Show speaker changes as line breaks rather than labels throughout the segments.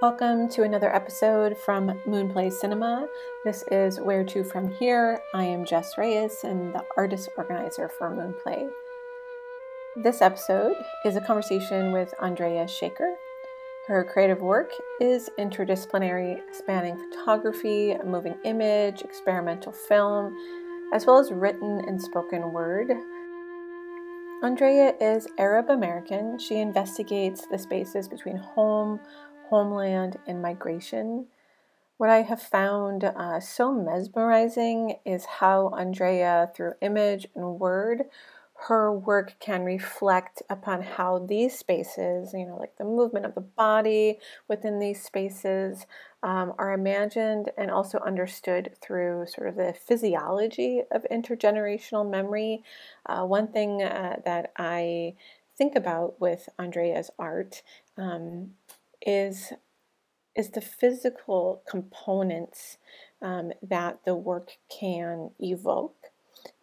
Welcome to another episode from Moonplay Cinema. This is Where to From Here. I am Jes Reyes and the artist organizer for Moonplay. This episode is a conversation with Andrea Shaker. Her creative work is interdisciplinary, spanning photography, moving image, experimental film, as well as written and spoken word. Andrea is Arab American. She investigates the spaces between home, homeland, and migration. What I have found uh, so mesmerizing is how Andrea, through image and word, her work can reflect upon how these spaces, you know, like the movement of the body within these spaces, um, are imagined and also understood through sort of the physiology of intergenerational memory. Uh, one thing uh, that I think about with Andrea's art um, is is the physical components um, that the work can evoke.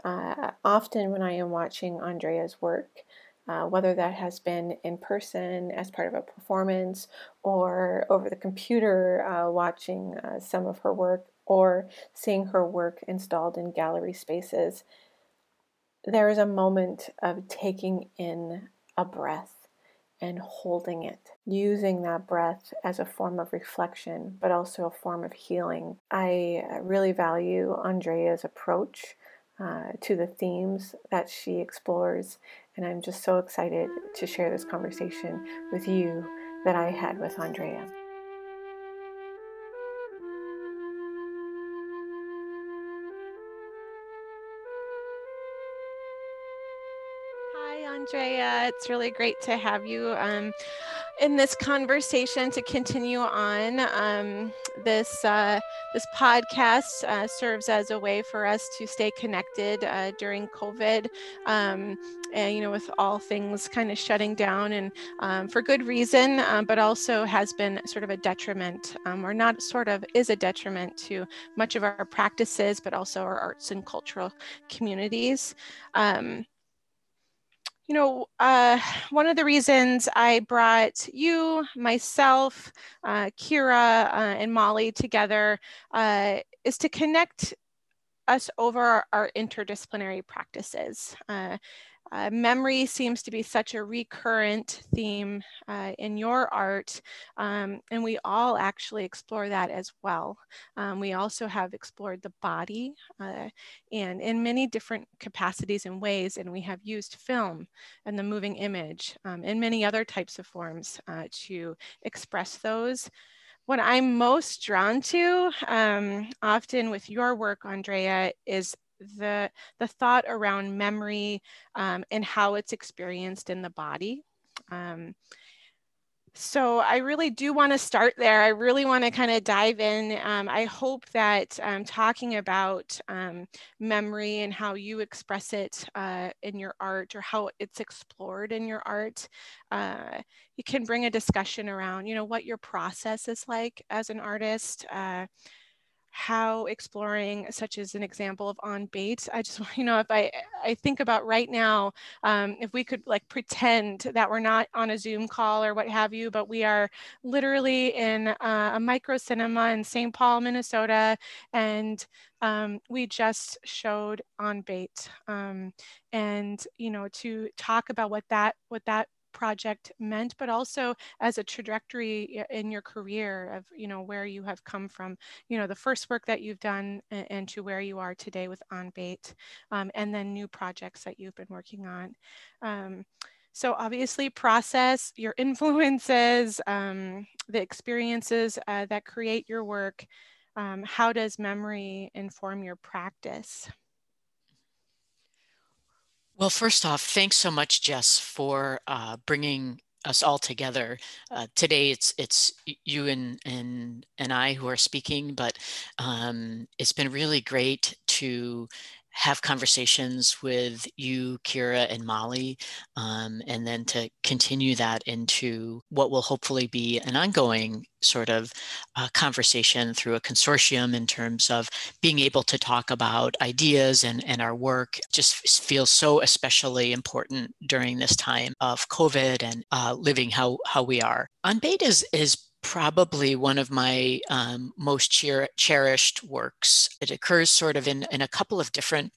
Uh, often, when I am watching Andrea's work, uh, whether that has been in person as part of a performance or over the computer uh, watching uh, some of her work or seeing her work installed in gallery spaces, there is a moment of taking in a breath and holding it, using that breath as a form of reflection, but also a form of healing. I uh, really value Andrea's approach uh, to the themes that she explores. And I'm just so excited to share this conversation with you that I had with Andrea. Andrea. It's really great to have you. Um, in this conversation to continue on. Um, this uh, this podcast uh, serves as a way for us to stay connected uh, during COVID, um, and you know, with all things kind of shutting down, and um, for good reason, um, but also has been sort of a detriment, um, or not sort of is a detriment to much of our practices, but also our arts and cultural communities. Um, you know, uh, one of the reasons I brought you, myself, uh, Kira, uh, and Molly together uh, is to connect us over our, our interdisciplinary practices. Uh, memory seems to be such a recurrent theme uh, in your art, um, and we all actually explore that as well. Um, we also have explored the body uh, and in many different capacities and ways, and we have used film and the moving image um, and many other types of forms uh, to express those what I'm most drawn to, um, often with your work, Andrea, is the, the thought around memory um, and how it's experienced in the body. Um, so I really do want to start there. I really want to kind of dive in. Um, I hope that um, talking about um, memory and how you express it uh, in your art or how it's explored in your art, uh, you can bring a discussion around, you know, what your process is like as an artist. Uh, how exploring such as an example of on bayt i just want you know if i i think about right now um, if we could like pretend that we're not on a zoom call or what have you but we are literally in uh, a micro cinema in st paul minnesota and um, we just showed on bayt um, and you know to talk about what that what that project meant, but also as a trajectory in your career of, you know, where you have come from, you know, the first work that you've done and, and to where you are today with On Bayt, um, and then new projects that you've been working on. Um, so obviously process your influences, um, the experiences uh, that create your work. Um, how does memory inform your practice?
Well, first off, thanks so much, Jes, for uh, bringing us all together. Uh, today, it's it's you and and and I who are speaking, but um, it's been really great to have conversations with you, Kira, and Molly, um, and then to continue that into what will hopefully be an ongoing sort of uh, conversation through a consortium in terms of being able to talk about ideas and, and our work just feels so especially important during this time of COVID and uh, living how, how we are. On is, is probably one of my um, most cher- cherished works. It occurs sort of in, in a couple of different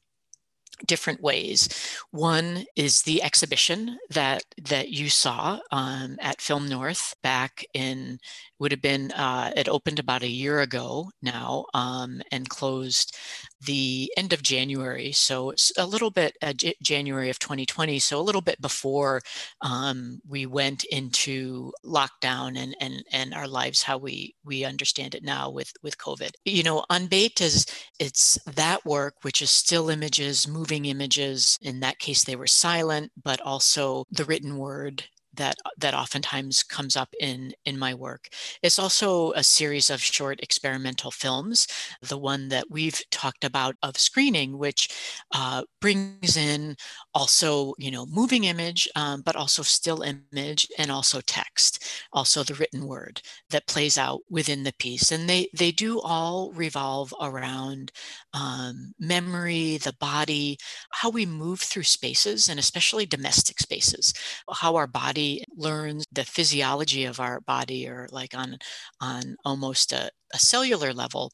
different ways. One is the exhibition that that you saw um, at Film North back in would have been uh, it opened about a year ago now um, and closed the end of January. So it's a little bit uh, January of 2020. So a little bit before um, we went into lockdown and and and our lives how we we understand it now with with COVID. You know, On Bayt is it's that work which is still images, moving images. In that case, they were silent, but also the written word that that oftentimes comes up in in my work. It's also a series of short experimental films. The one that we've talked about of screening, which uh, brings in also you know moving image, um, but also still image and also text, also the written word that plays out within the piece, and they they do all revolve around um, memory, the body, how we move through spaces, and especially domestic spaces, how our body learns the physiology of our body or like on on almost a, a cellular level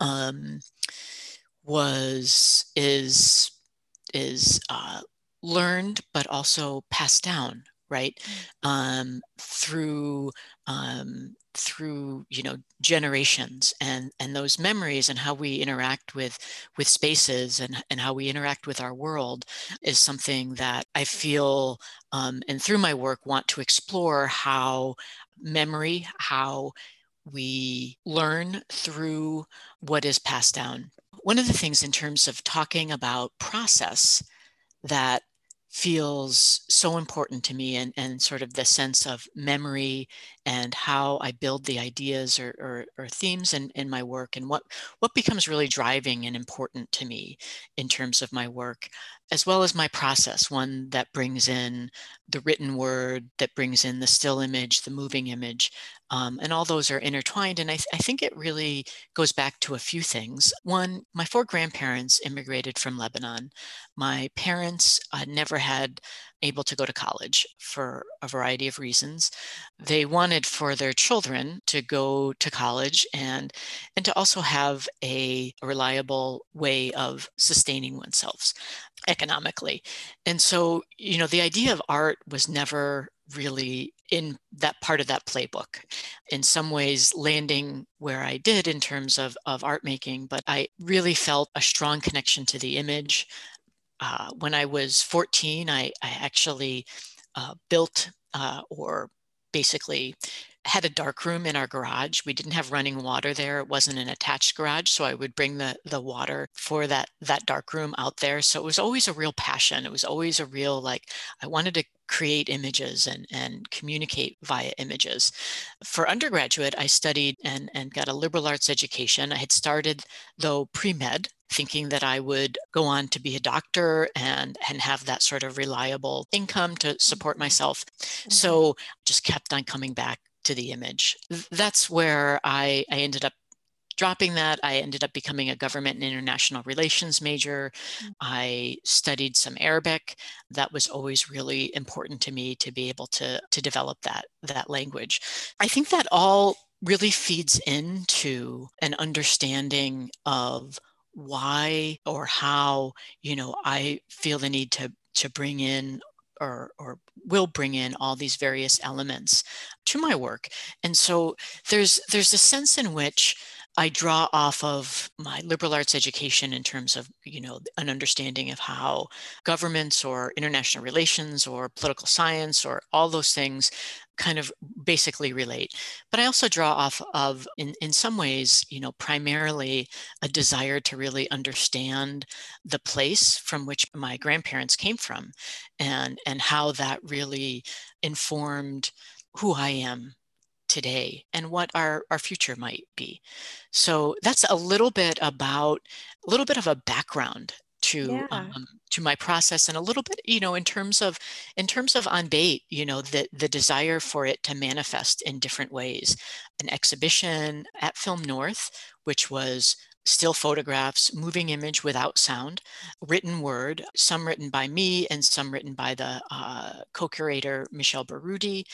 um, was is is uh, learned but also passed down right mm. um, through um, through you know generations and and those memories and how we interact with with spaces and and how we interact with our world is something that i feel um, and through my work want to explore how memory how we learn through what is passed down one of the things in terms of talking about process that feels so important to me and, and sort of the sense of memory and how I build the ideas or, or, or, themes in, in my work and what, what becomes really driving and important to me in terms of my work, as well as my process, one that brings in the written word, that brings in the still image, the moving image, um, and all those are intertwined. And I, th- I think it really goes back to a few things. One, my four grandparents immigrated from Lebanon. My parents uh, never had able to go to college for a variety of reasons. They wanted for their children to go to college and and to also have a, a reliable way of sustaining oneself economically. And so, you know, the idea of art was never really in that part of that playbook in some ways landing where i did in terms of, of art making but i really felt a strong connection to the image uh, when I was 14, I, I actually uh, built uh, or basically had a dark room in our garage. We didn't have running water there. It wasn't an attached garage, so I would bring the the water for that that dark room out there. So it was always a real passion. It was always a real like I wanted to create images and and communicate via images. For undergraduate, I studied and and got a liberal arts education. I had started though pre-med thinking that I would go on to be a doctor and and have that sort of reliable income to support myself. Mm-hmm. So just kept on coming back to the image. That's where I, I ended up dropping that. I ended up becoming a government and international relations major. Mm. I studied some Arabic. That was always really important to me to be able to, to develop that, that language. I think that all really feeds into an understanding of why or how you know i feel the need to to bring in or, or will bring in all these various elements to my work. And so there's there's a sense in which I draw off of my liberal arts education in terms of, you know, an understanding of how governments or international relations or political science or all those things kind of basically relate. But I also draw off of, in, in some ways, you know, primarily a desire to really understand the place from which my grandparents came from and, and how that really informed who I am today and what our, our future might be. So that's a little bit about a little bit of a background to yeah. um, to my process and a little bit you know in terms of in terms of On Bayt you know the the desire for it to manifest in different ways an exhibition at film north which was still photographs, moving image without sound, written word, some written by me and some written by the uh, co-curator Michelle Baroudi,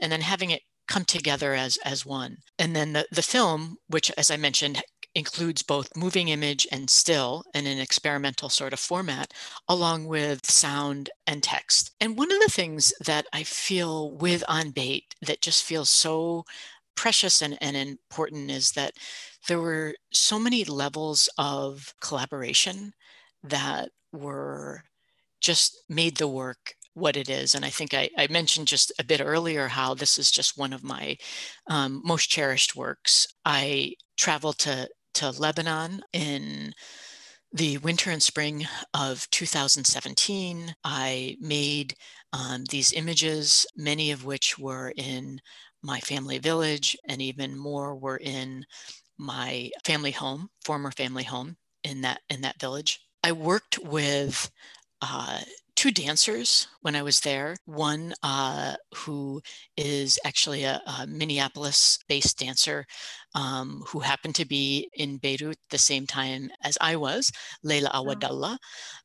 and then having it come together as as one. And then the the film, which as I mentioned includes both moving image and still in an experimental sort of format, along with sound and text. And one of the things that I feel with On Bayt that just feels so precious and, and important is that there were so many levels of collaboration that were just made the work what it is. And I think I, I, mentioned just a bit earlier how this is just one of my um, most cherished works. I traveled to to Lebanon in the winter and spring of 2017. I made um, these images, many of which were in my family village, and even more were in my family home, former family home in that in that village. I worked with uh, two dancers when I was there. One uh, who is actually a, a Minneapolis based dancer um, who happened to be in Beirut the same time as I was, Leila Awadallah.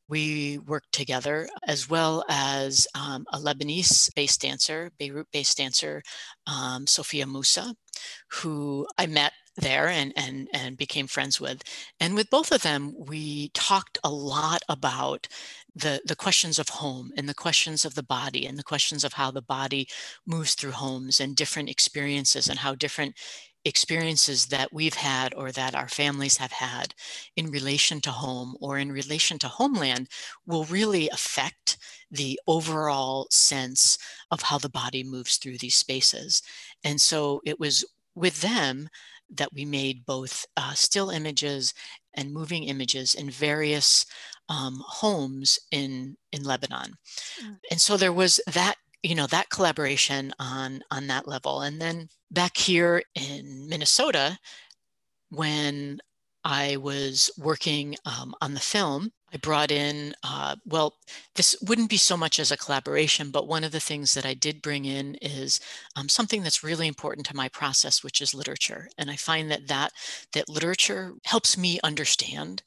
We worked together as well as um, a Lebanese based dancer, Beirut based dancer, um, Sophia Musa, who I met there and and and became friends with and with both of them we talked a lot about the the questions of home and the questions of the body and the questions of how the body moves through homes and different experiences and how different experiences that we've had or that our families have had in relation to home or in relation to homeland will really affect the overall sense of how the body moves through these spaces. And so it was with them that we made both uh, still images and moving images in various um, homes in in Lebanon, mm. and so there was that you know that collaboration on on that level, and then back here in Minnesota, when I was working um, on the film, I brought in, uh, well, this wouldn't be so much as a collaboration, but one of the things that I did bring in is um, something that's really important to my process, which is literature. And I find that that, that literature helps me understand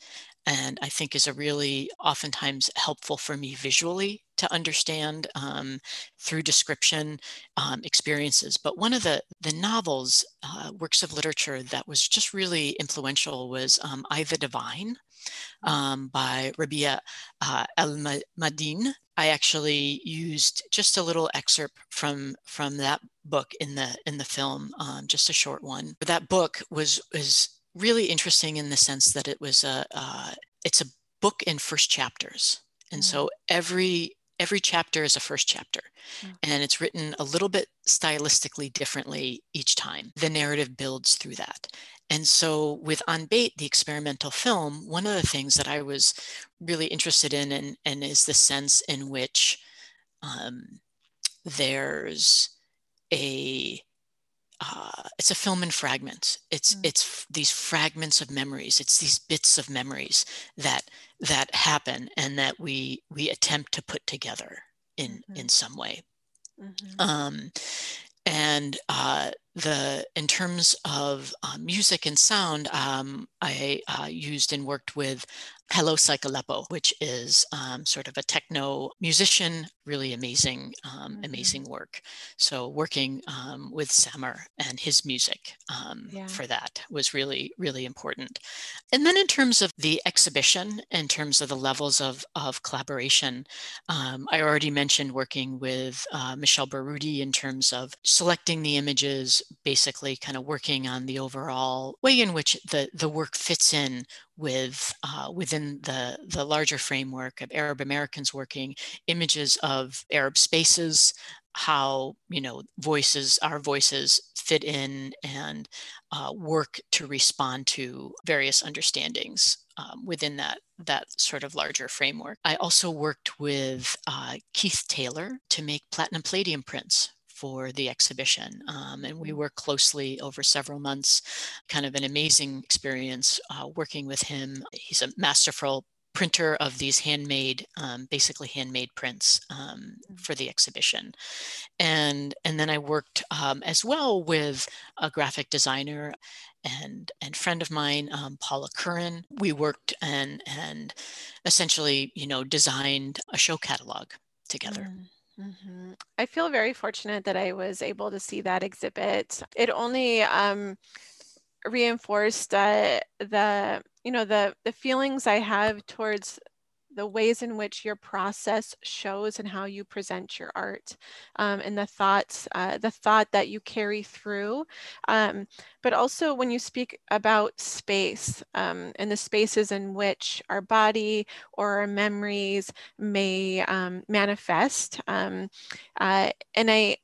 and I think is a really oftentimes helpful for me visually to understand um, through description um, experiences. But one of the the novels, uh, works of literature that was just really influential was um, I the Divine um, by Rabih uh, El Madin. I actually used just a little excerpt from from that book in the in the film, um, just a short one. But That book was was really interesting in the sense that it was a uh, it's a book in first chapters and mm-hmm. so every every chapter is a first chapter mm-hmm. and it's written a little bit stylistically differently each time the narrative builds through that and so with on bayt the experimental film one of the things that i was really interested in and, and is the sense in which um, there's a uh, it's a film in fragments. It's mm. it's f- these fragments of memories. It's these bits of memories that that happen and that we we attempt to put together in mm-hmm. in some way. Mm-hmm. Um, and uh, the in terms of uh, music and sound, um, I uh, used and worked with Hello Psychaleppo which is um, sort of a techno musician, really amazing, um, mm-hmm. amazing work. So working um, with Samer and his music um, yeah. for that was really, really important. And then in terms of the exhibition, in terms of the levels of, of collaboration, um, I already mentioned working with uh, Michelle Barudi in terms of selecting the images, basically kind of working on the overall way in which the, the work fits in with uh, within the, the larger framework of Arab Americans working images of Arab spaces, how you know voices, our voices fit in and uh, work to respond to various understandings um, within that that sort of larger framework. I also worked with uh, Keith Taylor to make platinum palladium prints for the exhibition. Um, and we mm-hmm. worked closely over several months, kind of an amazing experience uh, working with him. He's a masterful printer of these handmade, um, basically handmade prints um, mm. for the exhibition. And, and then I worked um, as well with a graphic designer and, and friend of mine, um, Paula Curran. We worked and, and essentially, you know, designed a show catalog together. Mm.
Mm-hmm. I feel very fortunate that I was able to see that exhibit. It only um, reinforced uh, the you know the the feelings I have towards the ways in which your process shows and how you present your art um, and the thoughts uh, the thought that you carry through um, but also when you speak about space um, and the spaces in which our body or our memories may um, manifest um, uh, and i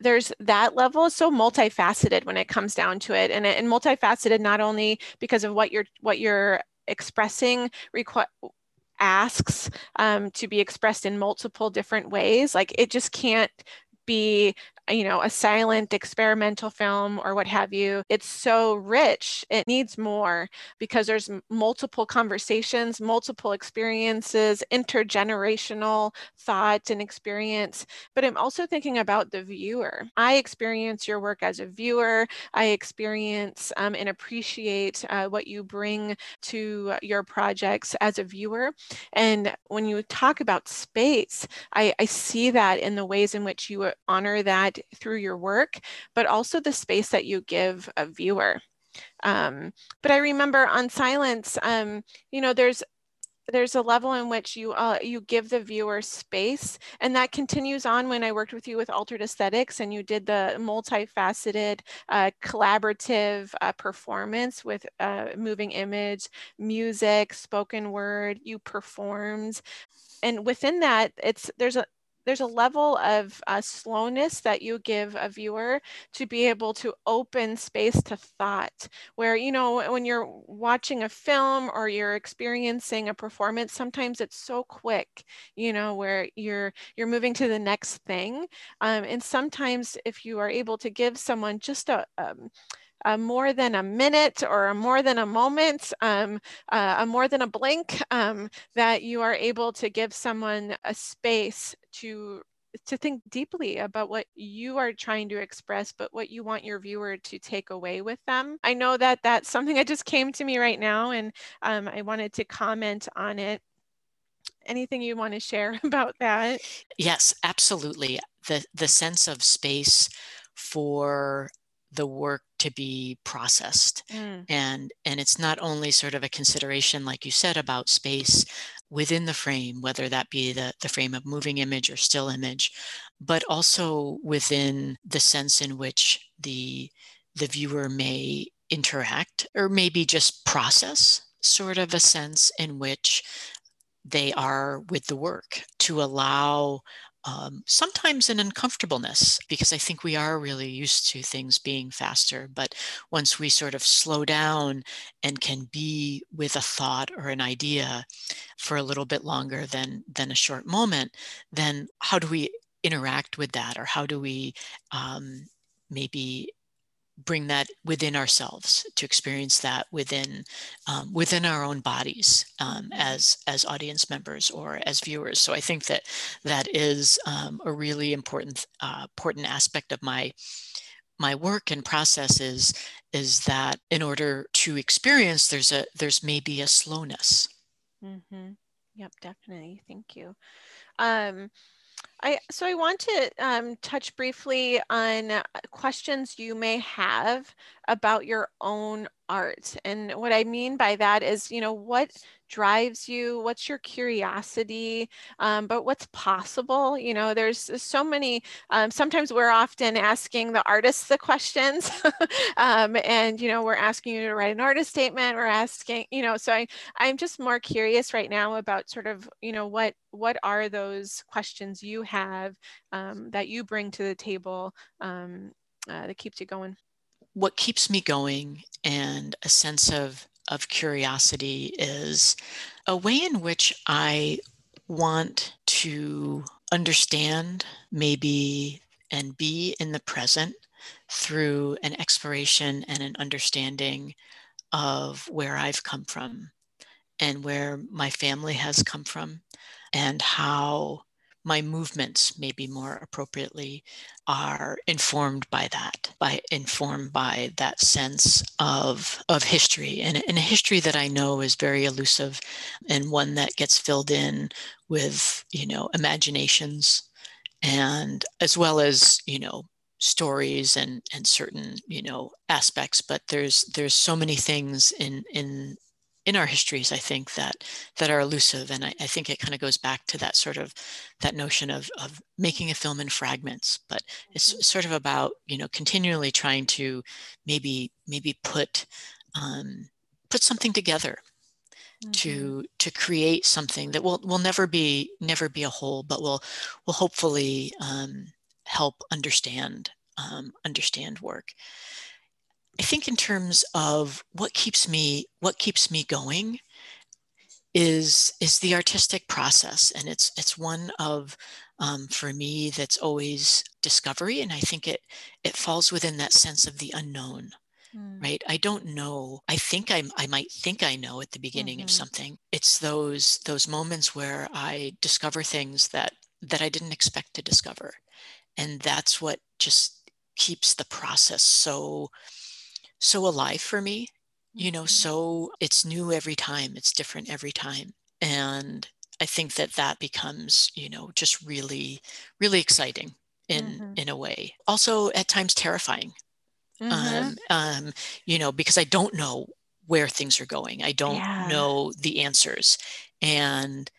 there's that level so multifaceted when it comes down to it and, and multifaceted not only because of what you're what you're expressing requ- asks um, to be expressed in multiple different ways like it just can't be you know a silent experimental film or what have you it's so rich it needs more because there's multiple conversations multiple experiences intergenerational thought and experience. But i'm also thinking about the viewer. I experience your work as a viewer. I experience um, and appreciate uh, what you bring to your projects as a viewer. And when you talk about space I, I see that in the ways in which you honor that through your work, but also the space that you give a viewer. Um, but I remember on silence, um, you know, there's there's a level in which you uh, you give the viewer space and that continues on when i worked with you with altered esthetics and you did the multifaceted uh, collaborative uh, performance with uh, moving image music spoken word you performed and within that it's there's a there's a level of uh, slowness that you give a viewer to be able to open space to thought where you know when you're watching a film or you're experiencing a performance sometimes it's so quick you know where you're you're moving to the next thing. Um, and sometimes if you are able to give someone just a um, uh, more than a minute or a more than a moment, um, uh, a more than a blink, um, that you are able to give someone a space to to think deeply about what you are trying to express but what you want your viewer to take away with them. I know that that's something that just came to me right now and um, i wanted to comment on it. Anything you want to share about that?
Yes absolutely. The the sense of space for the work to be processed mm. and and it's not only sort of a consideration like you said about space within the frame whether that be the, the frame of moving image or still image but also within the sense in which the the viewer may interact or maybe just process sort of a sense in which they are with the work to allow um, sometimes an uncomfortableness because I think we are really used to things being faster. But once we sort of slow down and can be with a thought or an idea for a little bit longer than than a short moment, then how do we interact with that, or how do we um, maybe bring that within ourselves to experience that within um, within our own bodies um, as as audience members or as viewers. So i think that that is um, a really important uh, important aspect of my my work and process is is that in order to experience there's a there's maybe a slowness.
Mm-hmm. yep definitely. Thank you. Um I so I want to um, touch briefly on uh, questions you may have about your own art. And what I mean by that is, you know, what drives you? What's your curiosity? Um, but what's possible? You know, there's so many, um, sometimes we're often asking the artists the questions um, and, you know, we're asking you to write an artist statement. We're asking, you know, so I, I'm just more curious right now about sort of, you know, what, what are those questions you have um, that you bring to the table um, uh, that keeps you going?
What keeps me going and a sense of of curiosity is a way in which I want to understand maybe and be in the present through an exploration and an understanding of where I've come from and where my family has come from and how my movements maybe more appropriately are informed by that by informed by that sense of of history. And, and a history that i know is very elusive and one that gets filled in with you know imaginations and as well as you know stories and and certain you know aspects. But there's there's so many things in in in our histories i think that that are elusive and i, I think it kind of goes back to that sort of that notion of of making a film in fragments but it's mm-hmm. sort of about you know continually trying to maybe maybe put um, put something together mm-hmm. to to create something that will will never be never be a whole but will will hopefully um, help understand um, understand work I think in terms of what keeps me what keeps me going is is the artistic process, and it's it's one of um, for me that's always discovery, and I think it it falls within that sense of the unknown. Mm. Right. I don't know. I think I, I might think I know at the beginning mm-hmm. of something. It's those those moments where I discover things that that I didn't expect to discover. And that's what just keeps the process so so alive for me you know mm-hmm. so it's new every time it's different every time and i think that that becomes you know just really really exciting in mm-hmm. in a way also at times terrifying mm-hmm. um, um you know because i don't know where things are going i don't yeah. know the answers and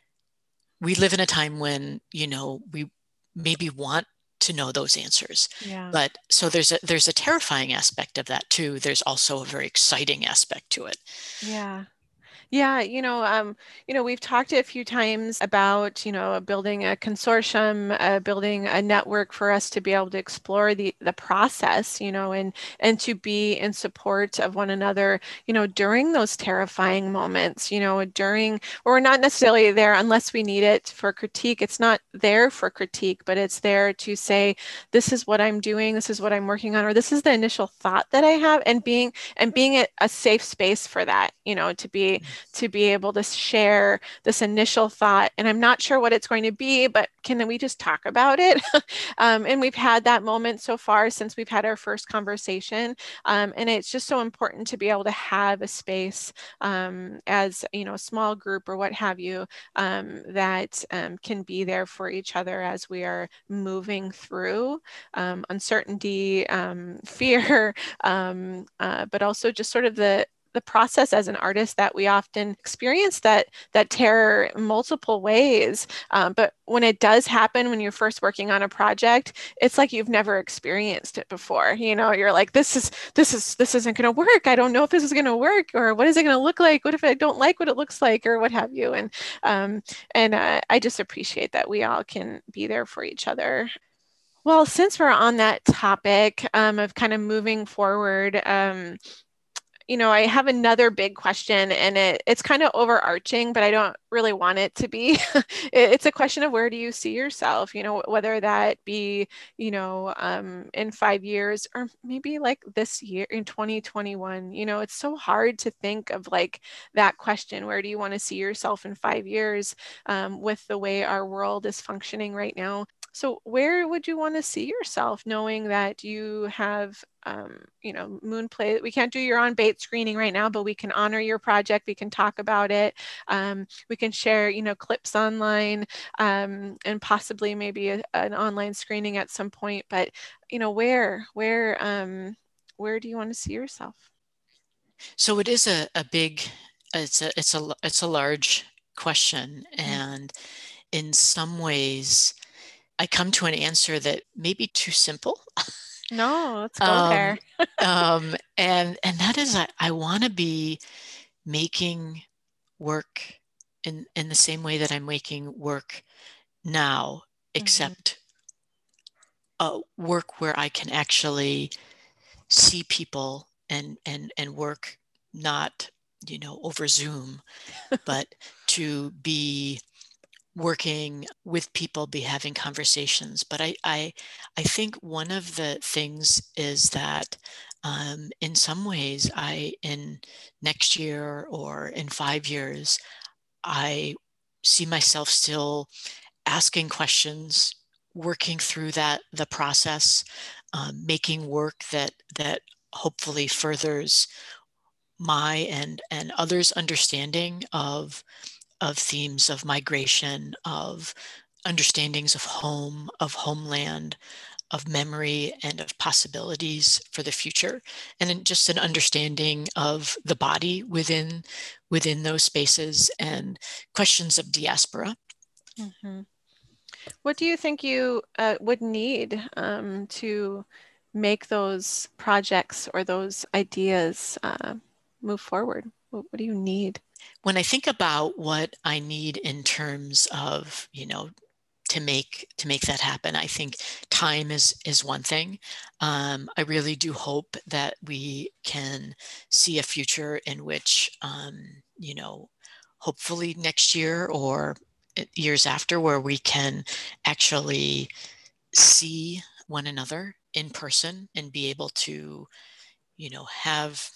we live in a time when you know we maybe want to know those answers. Yeah. But so there's a there's a terrifying aspect of that too. There's also a very exciting aspect to it.
Yeah. Yeah, you know, um, you know, we've talked a few times about, you know, building a consortium, uh, building a network for us to be able to explore the the process, you know, and and to be in support of one another, you know, during those terrifying moments, you know, during we're not necessarily there unless we need it for critique. It's not there for critique, but it's there to say, this is what I'm doing, this is what I'm working on, or this is the initial thought that I have, and being and being a, a safe space for that, you know, to be mm to be able to share this initial thought. And I'm not sure what it's going to be, but can we just talk about it? um, and we've had that moment so far since we've had our first conversation. Um, and it's just so important to be able to have a space um, as, you know, a small group or what have you um, that um, can be there for each other as we are moving through um, uncertainty, fear, uh, but also just sort of the the process as an artist that we often experience that that terror multiple ways. Um, but when it does happen when you're first working on a project it's like you've never experienced it before you know? You're like this is this is this isn't going to work. I don't know if this is going to work or what is it going to look like? What if i don't like what it looks like? or what have you. And um, and uh, i just appreciate that we all can be there for each other. Well, since we're on that topic um, of kind of moving forward, um, you know, I have another big question and it, it's kind of overarching, but I don't really want it to be. it's a question of where do you see yourself, you know, whether that be, you know, um, in five years or maybe like this year in 2021. You know, it's so hard to think of like that question where do you want to see yourself in five years um, with the way our world is functioning right now? So, where would you want to see yourself knowing that you have, um, you know, Moonplay? We can't do your on bayt screening right now, but we can honor your project. We can talk about it. Um, we can share, you know, clips online um, and possibly maybe a, an online screening at some point. But, you know, where, where, um, where do you want to see yourself?
So it is a, a big, it's a, it's a, it's a large question. Mm-hmm. And in some ways, I come to an answer that may be too simple.
No, let's go um, there.
um, and and that is, I, I want to be making work in in the same way that I'm making work now, mm-hmm. except mm-hmm. uh, work where I can actually see people and and and work not you know over Zoom, but to be working with people be having conversations but i i i think one of the things is that um, in some ways i in next year or in five years i see myself still asking questions working through that the process um, making work that that hopefully furthers my and and others understanding of of themes of migration, of understandings of home, of homeland, of memory and of possibilities for the future. And just an understanding of the body within within those spaces and questions of diaspora. Mm-hmm.
what do you think you uh, would need um, to make those projects or those ideas uh, move forward what, what do you need
when i think about what i need in terms of you know to make to make that happen. I think time is is one thing. Um, I really do hope that we can see a future in which um, you know, hopefully next year or years after, where we can actually see one another in person and be able to, you know, have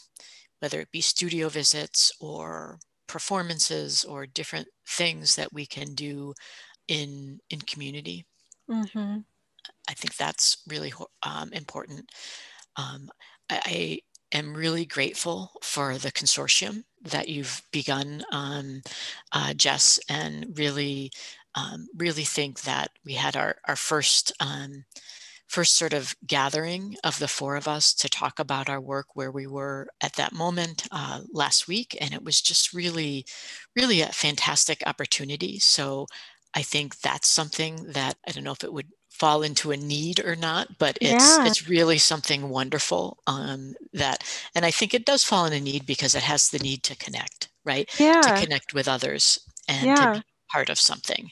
whether it be studio visits or performances or different things that we can do in in community. Mm-hmm. I think that's really um, important. Um, I, I, am really grateful for the consortium that you've begun, um, uh, Jes, and really, um, really think that we had our our first um, first sort of gathering of the four of us to talk about our work where we were at that moment uh, last week, and it was just really, really a fantastic opportunity. So I think that's something that I don't know if it would fall into a need or not, but it's yeah. it's really something wonderful um, that, and I think it does fall in a need because it has the need to connect, right?
Yeah.
To connect with others and yeah. to be part of something.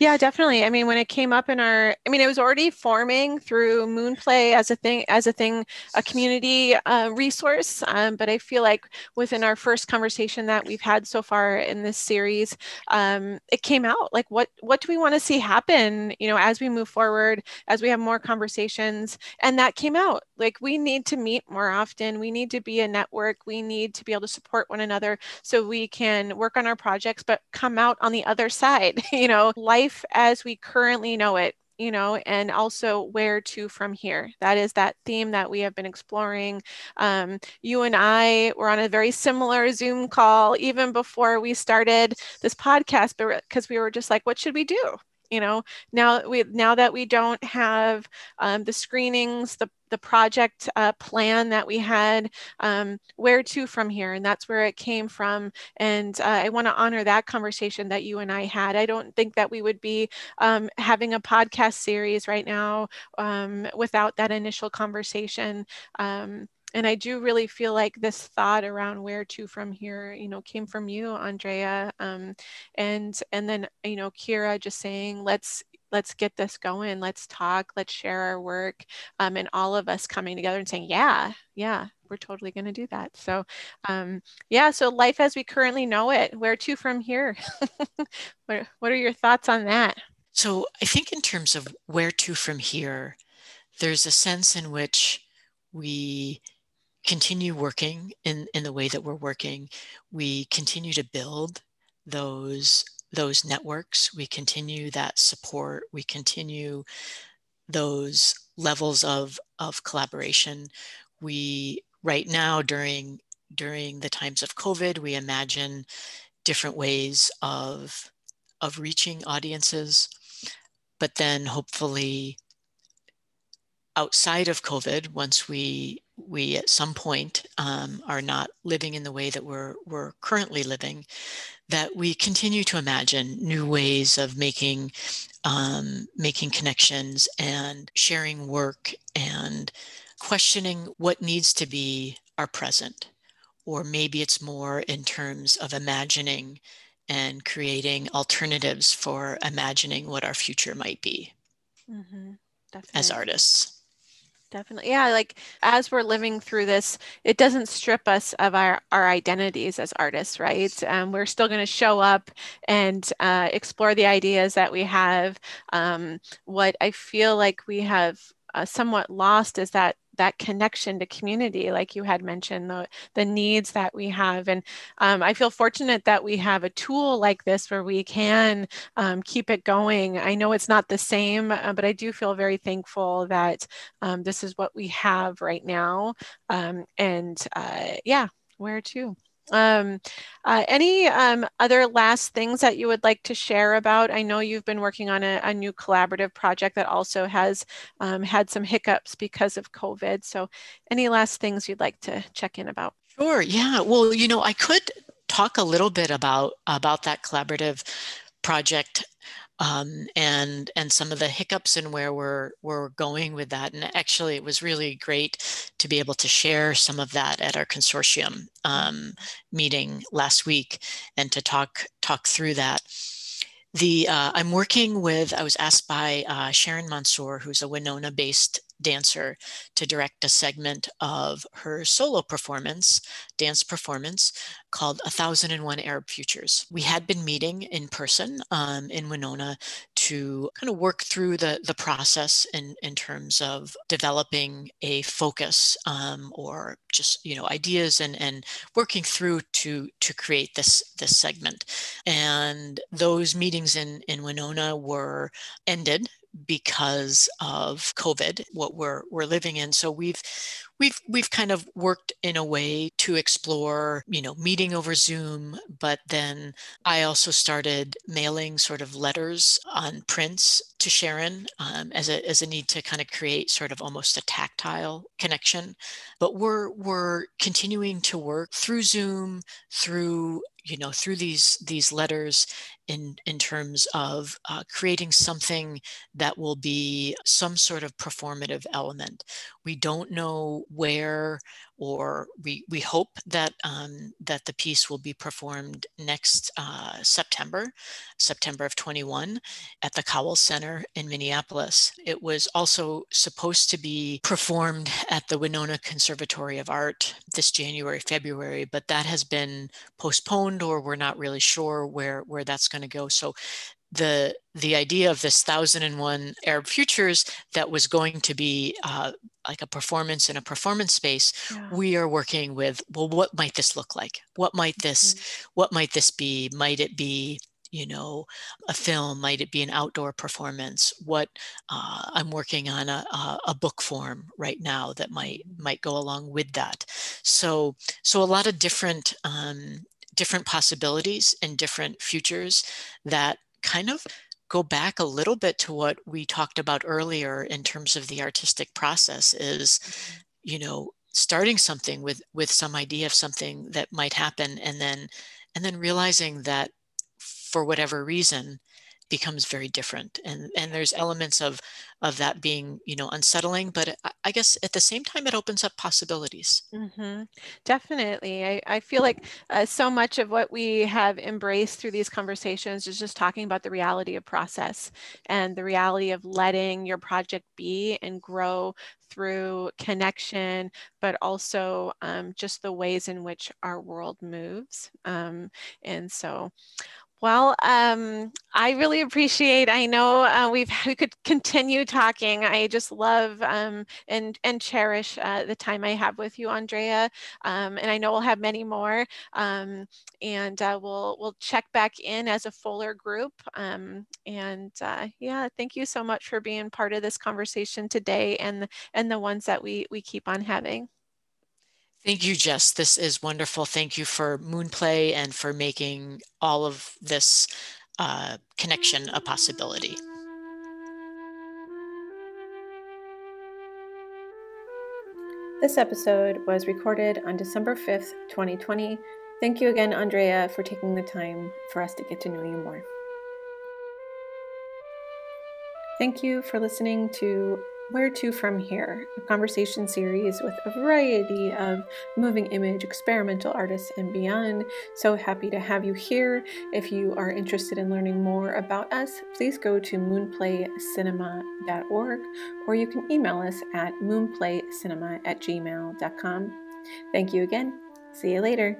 Yeah, definitely. I mean, when it came up in our, I mean, it was already forming through Moonplay as a thing, as a thing, a community uh, resource. Um, but I feel like within our first conversation that we've had so far in this series, um, it came out like, what what do we want to see happen? You know, as we move forward, as we have more conversations, and that came out. Like, we need to meet more often. We need to be a network. We need to be able to support one another so we can work on our projects, but come out on the other side. you know, life as we currently know it you know, and also where to from here. That is that theme that we have been exploring. Um, you and I were on a very similar Zoom call even before we started this podcast, because we were just like, what should we do? You know now we now that we don't have um, the screenings the the project uh, plan that we had um, where to from here? And that's where it came from. And uh, i want to honor that conversation that you and i had. I don't think that we would be um, having a podcast series right now um, without that initial conversation um, and I do really feel like this thought around where to from here, you know, came from you, Andrea, um, and and then you know, Kira just saying, let's let's get this going, let's talk, let's share our work, um, and all of us coming together and saying, yeah, yeah, we're totally going to do that. So, um, yeah, so life as we currently know it, where to from here? what, what are your thoughts on that?
So, I think in terms of where to from here, there's a sense in which we continue working in, in the way that we're working. We continue to build those those networks. We continue that support. We continue those levels of, of collaboration. We right now during during the times of COVID, we imagine different ways of of reaching audiences, but then hopefully outside of COVID, once we we at some point um, are not living in the way that we're we're currently living, that we continue to imagine new ways of making um, making connections and sharing work and questioning what needs to be our present, or maybe it's more in terms of imagining and creating alternatives for imagining what our future might be mm-hmm. as artists.
Definitely. Yeah. Like as we're living through this, it doesn't strip us of our, our identities as artists, right? Um, we're still going to show up and uh, explore the ideas that we have. Um, what I feel like we have uh, somewhat lost is that that connection to community like you had mentioned the the needs that we have. And um, i feel fortunate that we have a tool like this where we can um, keep it going. I know it's not the same uh, but i do feel very thankful that um, this is what we have right now. Um, and uh, yeah where to Um, uh, any um, other last things that you would like to share about? I know you've been working on a, a new collaborative project that also has um, had some hiccups because of COVID. So, any last things you'd like to check in about?
Sure. Yeah. Well, you know, I could talk a little bit about about that collaborative project um, and and some of the hiccups and where we're we're going with that. And actually, it was really great to be able to share some of that at our consortium um, meeting last week and to talk talk through that. The uh, I'm working with. I was asked by uh, Sharon Mansur, who's a Winona-based dancer to direct a segment of her solo performance, dance performance, called A Thousand and One Arab Futures. We had been meeting in person um, in Winona to kind of work through the, the process in, in terms of developing a focus um, or just you know ideas and, and working through to to create this this segment. And those meetings in, in Winona were ended because of COVID, what we're we're living in. So we've we've we've kind of worked in a way to explore, you know, meeting over Zoom, but then I also started mailing sort of letters on prints to Sharon um, as a as a need to kind of create sort of almost a tactile connection. But we're we're continuing to work through Zoom, through you know through these these letters in in terms of uh, creating something that will be some sort of performative element. We don't know where or we, we hope that, um, that the piece will be performed next uh, September, September of 21 at the Cowles Center in Minneapolis. It was also supposed to be performed at the Winona Conservatory of Art this January, February, but that has been postponed or we're not really sure where, where that's going to go. So the the idea of this thousand and one Arab futures that was going to be uh, like a performance in a performance space, yeah. we are working with well, what might this look like? What might this mm-hmm. what might this be? Might it be you know a film might it be an outdoor performance what uh, i'm working on a, a, a, book form right now that might mm-hmm. might go along with that so so a lot of different um, different possibilities and different futures that kind of go back a little bit to what we talked about earlier in terms of the artistic process is mm-hmm. you know starting something with with some idea of something that might happen and then and then realizing that for whatever reason becomes very different and and there's elements of of that being you know unsettling but i guess at the same time it opens up possibilities
mm-hmm. definitely I, I feel like uh, so much of what we have embraced through these conversations is just talking about the reality of process and the reality of letting your project be and grow through connection, but also um, just the ways in which our world moves. Um, and so, well, um, I really appreciate. I know uh, we've we could continue talking. I just love um, and and cherish uh, the time I have with you, Andrea. Um, and I know we'll have many more. Um, and uh, we'll we'll check back in as a fuller group. Um, and uh, yeah, thank you so much for being part of this conversation today, and and the ones that we we keep on having.
Thank you, Jes. This is wonderful. Thank you for Moonplay and for making all of this uh, connection a possibility.
This episode was recorded on December 5th, 2020. Thank you again, Andrea, for taking the time for us to get to know you more. Thank you for listening to where to from here? A conversation series with a variety of moving image, experimental artists, and beyond. So happy to have you here. If you are interested in learning more about us, please go to moonplaycinema.org or you can email us at moonplaycinema at gmail.com. Thank you again. See you later.